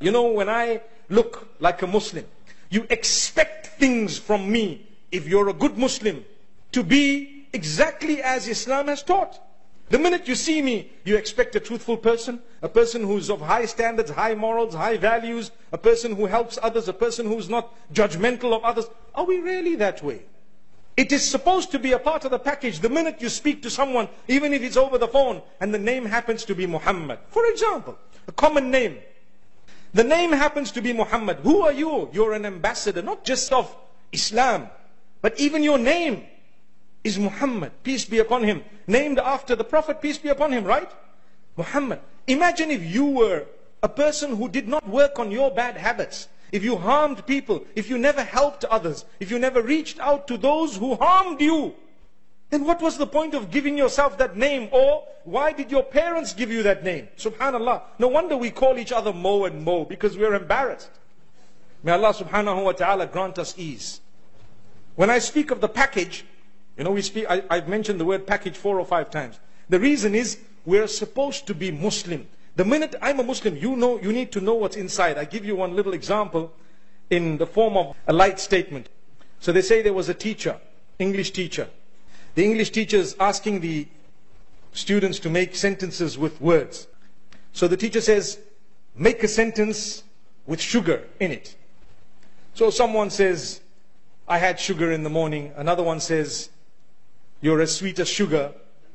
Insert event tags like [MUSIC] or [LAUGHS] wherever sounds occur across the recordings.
You know, when I look like a Muslim, you expect things from me, if you're a good Muslim, to be exactly as Islam has taught. The minute you see me, you expect a truthful person, a person who's of high standards, high morals, high values, a person who helps others, a person who's not judgmental of others. Are we really that way? It is supposed to be a part of the package. The minute you speak to someone, even if it's over the phone, and the name happens to be Muhammad. For example, a common name. The name happens to be Muhammad. Who are you? You're an ambassador, not just of Islam, but even your name is Muhammad, peace be upon him, named after the Prophet, peace be upon him, right? Muhammad. Imagine if you were a person who did not work on your bad habits, if you harmed people, if you never helped others, if you never reached out to those who harmed you, then what was the point of giving yourself that name? Or why did your parents give you that name? Subhanallah. No wonder we call each other Mo and Mo because we're embarrassed. May Allah subhanahu wa ta'ala grant us ease. When I speak of the package, you know, we speak, I, I've mentioned the word package four or five times. The reason is we're supposed to be Muslim. The minute I'm a Muslim, you know, you need to know what's inside. I give you one little example in the form of a light statement. So they say there was a teacher, English teacher. The English teacher is asking the students to make sentences with words. So the teacher says, make a sentence with sugar in it. So someone says, I had sugar in the morning. Another one says, you're as sweet as sugar.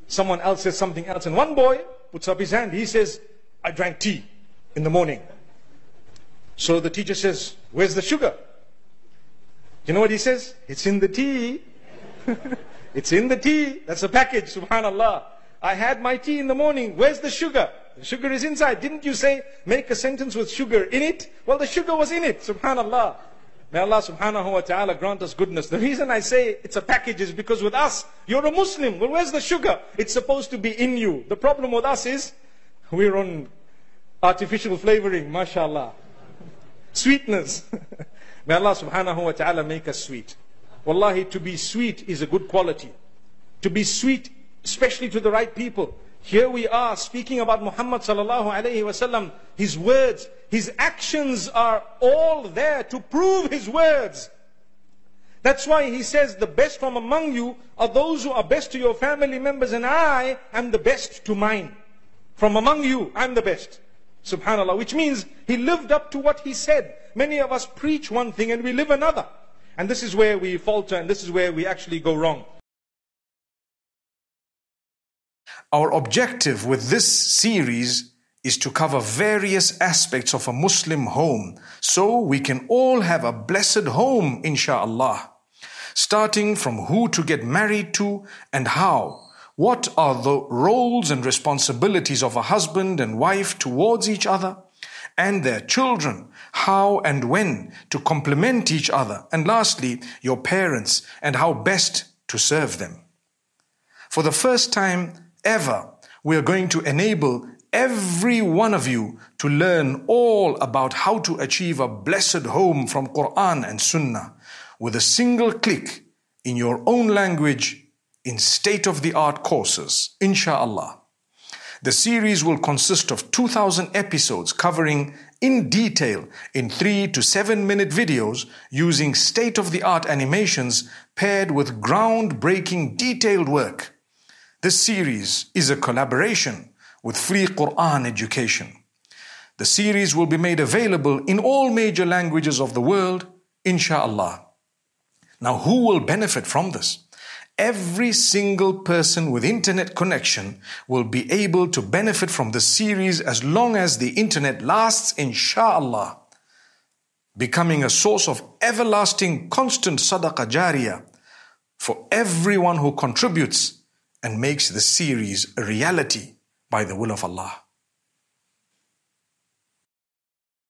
Someone else says something else. And one boy puts up his hand. He says, I drank tea in the morning. So the teacher says, Where's the sugar? You know what he says? It's in the tea. [LAUGHS] it's in the tea. That's a package, subhanallah. I had my tea in the morning. Where's the sugar? The sugar is inside. Didn't you say make a sentence with sugar in it? Well, the sugar was in it, subhanallah. May Allah subhanahu wa ta'ala grant us goodness. The reason I say it's a package is because with us, you're a Muslim. Well, where's the sugar? It's supposed to be in you. The problem with us is, we're on artificial flavoring, mashallah. Sweetness. [LAUGHS] May Allah subhanahu wa ta'ala make us sweet. Wallahi, to be sweet is a good quality. To be sweet, especially to the right people. Here we are speaking about Muhammad sallallahu alayhi wasallam. His words, his actions are all there to prove his words. That's why he says, the best from among you are those who are best to your family members and I am the best to mine. From among you, I'm the best. Subhanallah. Which means he lived up to what he said. Many of us preach one thing and we live another. And this is where we falter and this is where we actually go wrong. Our objective with this series is to cover various aspects of a Muslim home so we can all have a blessed home, inshallah. Starting from who to get married to and how. What are the roles and responsibilities of a husband and wife towards each other and their children? How and when to complement each other? And lastly, your parents and how best to serve them. For the first time ever, we are going to enable every one of you to learn all about how to achieve a blessed home from Quran and Sunnah with a single click in your own language in state of the art courses, inshallah. The series will consist of 2000 episodes covering in detail in 3 to 7 minute videos using state of the art animations paired with groundbreaking detailed work. This series is a collaboration with Free Quran Education. The series will be made available in all major languages of the world, inshallah. Now, who will benefit from this? Every single person with internet connection will be able to benefit from the series as long as the internet lasts, inshallah. Becoming a source of everlasting constant sadaqah jariyah for everyone who contributes and makes the series a reality by the will of Allah.